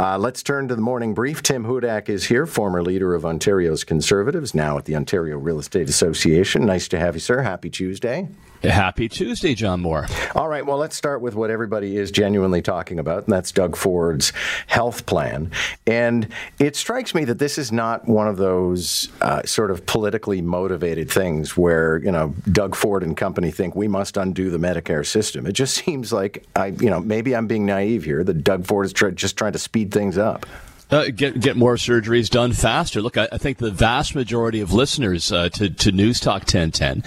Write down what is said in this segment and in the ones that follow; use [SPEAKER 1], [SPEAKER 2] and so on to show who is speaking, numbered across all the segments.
[SPEAKER 1] Uh, let's turn to the morning brief. Tim Hudak is here, former leader of Ontario's Conservatives, now at the Ontario Real Estate Association. Nice to have you, sir. Happy Tuesday.
[SPEAKER 2] Happy Tuesday, John Moore.
[SPEAKER 1] All right, well, let's start with what everybody is genuinely talking about, and that's Doug Ford's health plan. And it strikes me that this is not one of those uh, sort of politically motivated things where, you know, Doug Ford and company think we must undo the Medicare system. It just seems like, I, you know, maybe I'm being naive here, that Doug Ford is just trying to speed things up.
[SPEAKER 2] Uh, get get more surgeries done faster. Look, I, I think the vast majority of listeners uh, to to News Talk 1010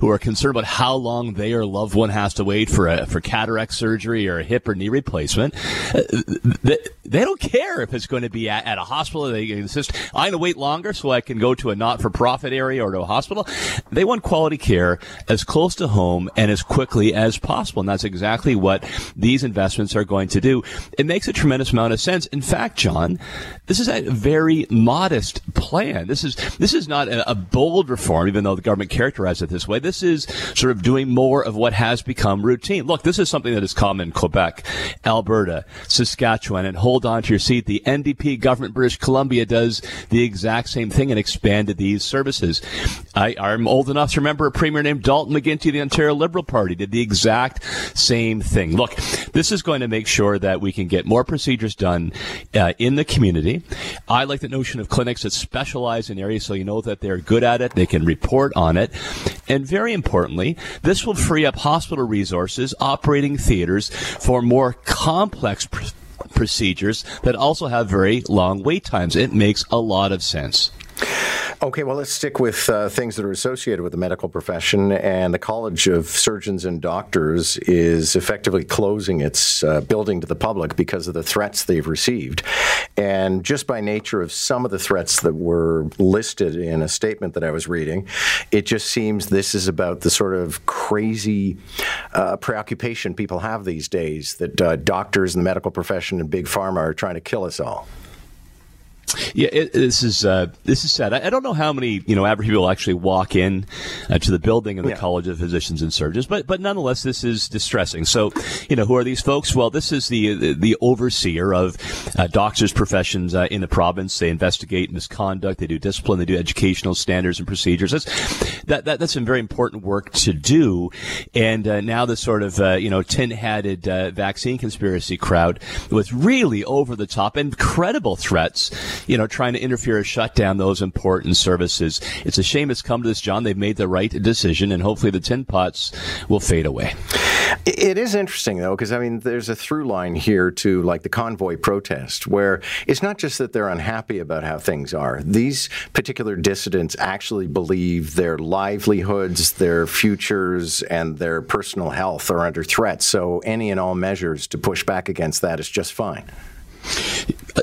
[SPEAKER 2] who are concerned about how long their loved one has to wait for a for cataract surgery or a hip or knee replacement, uh, they, they don't care if it's going to be at, at a hospital. They insist I'm going to wait longer so I can go to a not for profit area or to a hospital. They want quality care as close to home and as quickly as possible, and that's exactly what these investments are going to do. It makes a tremendous amount of sense. In fact, John this is a very modest plan. This is this is not a, a, bold reform, even though the government characterized it this way. This is sort of doing more of what has become routine. Look, this is something that is common in Quebec, Alberta, Saskatchewan, and hold on to your seat. The NDP government, British Columbia, does the exact same thing and expanded these services. I, am old enough to remember a premier named Dalton McGuinty, the Ontario Liberal Party, did the exact same thing. Look, this is going to make sure that we can get more procedures done uh, in the community. I like the notion of clinics that specialize in areas so you know that they're good at it, they can report on it. And very importantly, this will free up hospital resources, operating theaters for more complex pr- procedures that also have very long wait times. It makes a lot of sense.
[SPEAKER 1] Okay, well, let's stick with uh, things that are associated with the medical profession. And the College of Surgeons and Doctors is effectively closing its uh, building to the public because of the threats they've received. And just by nature of some of the threats that were listed in a statement that I was reading, it just seems this is about the sort of crazy uh, preoccupation people have these days that uh, doctors and the medical profession and big pharma are trying to kill us all.
[SPEAKER 2] Yeah, it, this is uh, this is sad. I, I, don't know how many you know average people actually walk in uh, to the building of the yeah. College of Physicians and Surgeons, but but nonetheless, this is distressing. So, you know, who are these folks? Well, this is the the, the overseer of uh, doctors' professions uh, in the province. They investigate misconduct, they do discipline, they do educational standards and procedures. That's that, that that's some very important work to do. And uh, now the sort of uh, you know tin-hatted vaccine conspiracy crowd with really over the top, incredible threats you know, trying to interfere or shut down those important services. It's a shame it's come to this, John. They've made the right decision, and hopefully the tin pots will fade away.
[SPEAKER 1] It is interesting, though, because I mean, there's a through line here to like the convoy protest, where it's not just that they're unhappy about how things are. These particular dissidents actually believe their livelihoods, their futures, and their personal health are under threat. So any and all measures to push back against that is just fine.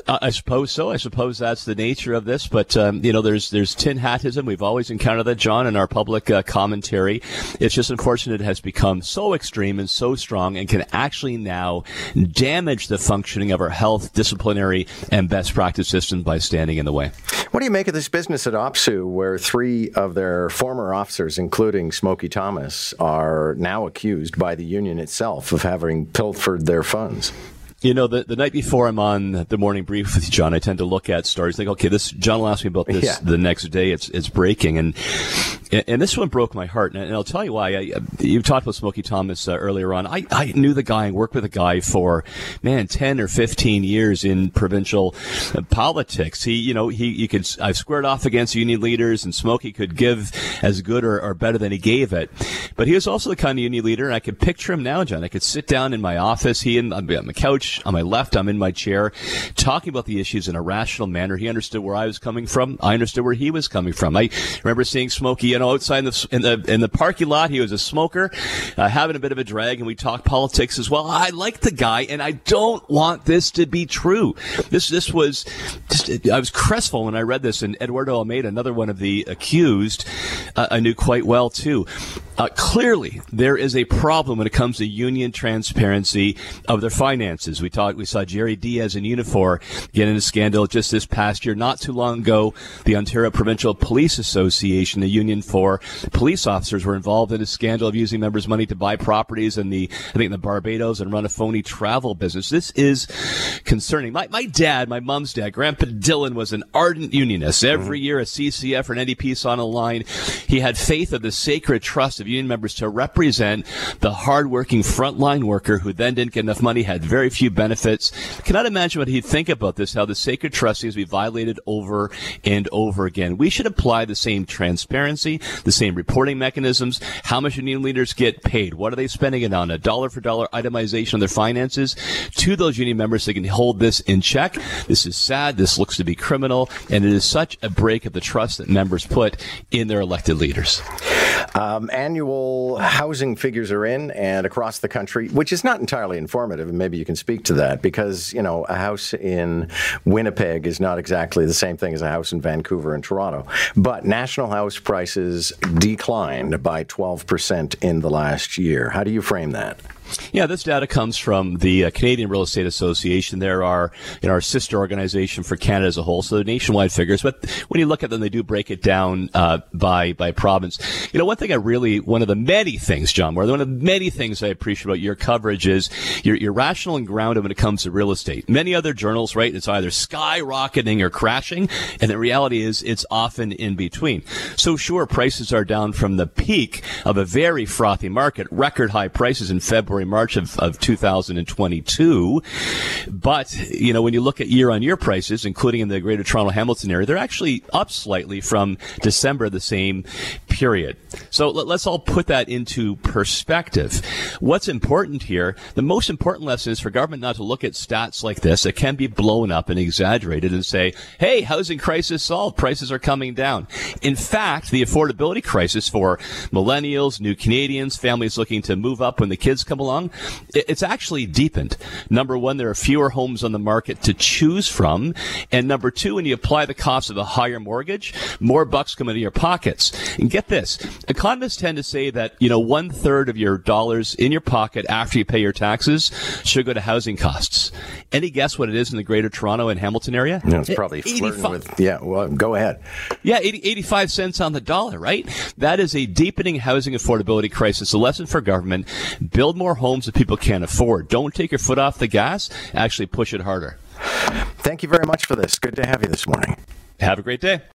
[SPEAKER 2] I suppose so. I suppose that's the nature of this. But um, you know, there's there's tin hatism. We've always encountered that, John, in our public uh, commentary. It's just unfortunate it has become so extreme and so strong, and can actually now damage the functioning of our health, disciplinary, and best practice system by standing in the way.
[SPEAKER 1] What do you make of this business at OPSEU, where three of their former officers, including Smokey Thomas, are now accused by the union itself of having pilfered their funds?
[SPEAKER 2] You know, the, the night before I'm on the morning brief with John, I tend to look at stories, think, okay, this John will ask me about this yeah. the next day. It's it's breaking, and and this one broke my heart, and I'll tell you why. I, you talked about Smokey Thomas uh, earlier on. I, I knew the guy and worked with the guy for man ten or fifteen years in provincial uh, politics. He, you know, he you could I've squared off against union leaders, and Smokey could give as good or, or better than he gave it. But he was also the kind of union leader, and I could picture him now, John. I could sit down in my office, he and on the couch on my left, I'm in my chair, talking about the issues in a rational manner. He understood where I was coming from. I understood where he was coming from. I remember seeing Smokey, you know, outside in the in the, in the parking lot. He was a smoker, uh, having a bit of a drag, and we talked politics as well. I like the guy, and I don't want this to be true. This this was just, I was crestfallen when I read this. And Eduardo Almeida, another one of the accused, uh, I knew quite well too. Uh, clearly, there is a problem when it comes to union transparency of their finances unions. We talked, we saw Jerry Dias in Unifor get in a scandal just this past year. Not too long ago, the Ontario Provincial Police Association, the union for police officers, were involved in a scandal of using members' money to buy properties in the, I think, in the Barbados and run a phony travel business. This is concerning. My, my dad, my mom's dad, Grandpa Dylan, was an ardent unionist. Every mm-hmm. year, a CCF or an NDP saw on a line. He had faith of the sacred trust of union members to represent the hardworking frontline worker who then didn't get enough money, had very few benefits. Cannot imagine what he'd think about this, how the sacred trust seems to be violated over and over again. We should apply the same transparency, the same reporting mechanisms. How much union leaders get paid? What are they spending it on? A dollar for dollar itemization of their finances to those union members so they can hold this in check. This is sad. This looks to be criminal. And it is such a break of the trust that members put in their elected leaders.
[SPEAKER 1] Um, annual housing figures are in and across the country, which is not entirely informative. And maybe you can speak to that because, you know, a house in Winnipeg is not exactly the same thing as a house in Vancouver and Toronto. But national house prices declined by 12% in the last year. How do you frame that?
[SPEAKER 2] Yeah, this data comes from the uh, Canadian Real Estate Association. There are know, our sister organization for Canada as a whole, so nationwide figures. But when you look at them, they do break it down uh, by by province. You know, one thing I really, one of the many things, John one of the many things I appreciate about your coverage is you're, you're rational and grounded when it comes to real estate. Many other journals, right, it's either skyrocketing or crashing, and the reality is it's often in between. So sure, prices are down from the peak of a very frothy market, record high prices in February February, March of, of 2022. But, you know, when you look at year on year prices, including in the greater Toronto Hamilton area, they're actually up slightly from December the same period. So let, us all put that into perspective. What's important here, the most important lesson is for government not to look at stats like this that can be blown up and exaggerated and say, hey, housing crisis solved, prices are coming down. In fact, the affordability crisis for millennials, new Canadians, families looking to move up when the kids come along, along, it's actually deepened. Number one, there are fewer homes on the market to choose from. And number two, when you apply the cost of a higher mortgage, more bucks come into your pockets. And get this, economists tend to say that, you know, one third of your dollars in your pocket after you pay your taxes should go to housing costs. Any guess what it is in the greater Toronto and Hamilton area?
[SPEAKER 1] No, it's probably flirting with, yeah, well, go ahead.
[SPEAKER 2] Yeah, 80, 85 cents on the dollar, right? That is a deepening housing affordability crisis. A lesson for government. Build more homes that people can't afford. Don't take your foot off the gas. Actually push it harder.
[SPEAKER 1] Thank you very much for this. Good to have you this morning.
[SPEAKER 2] Have a great day.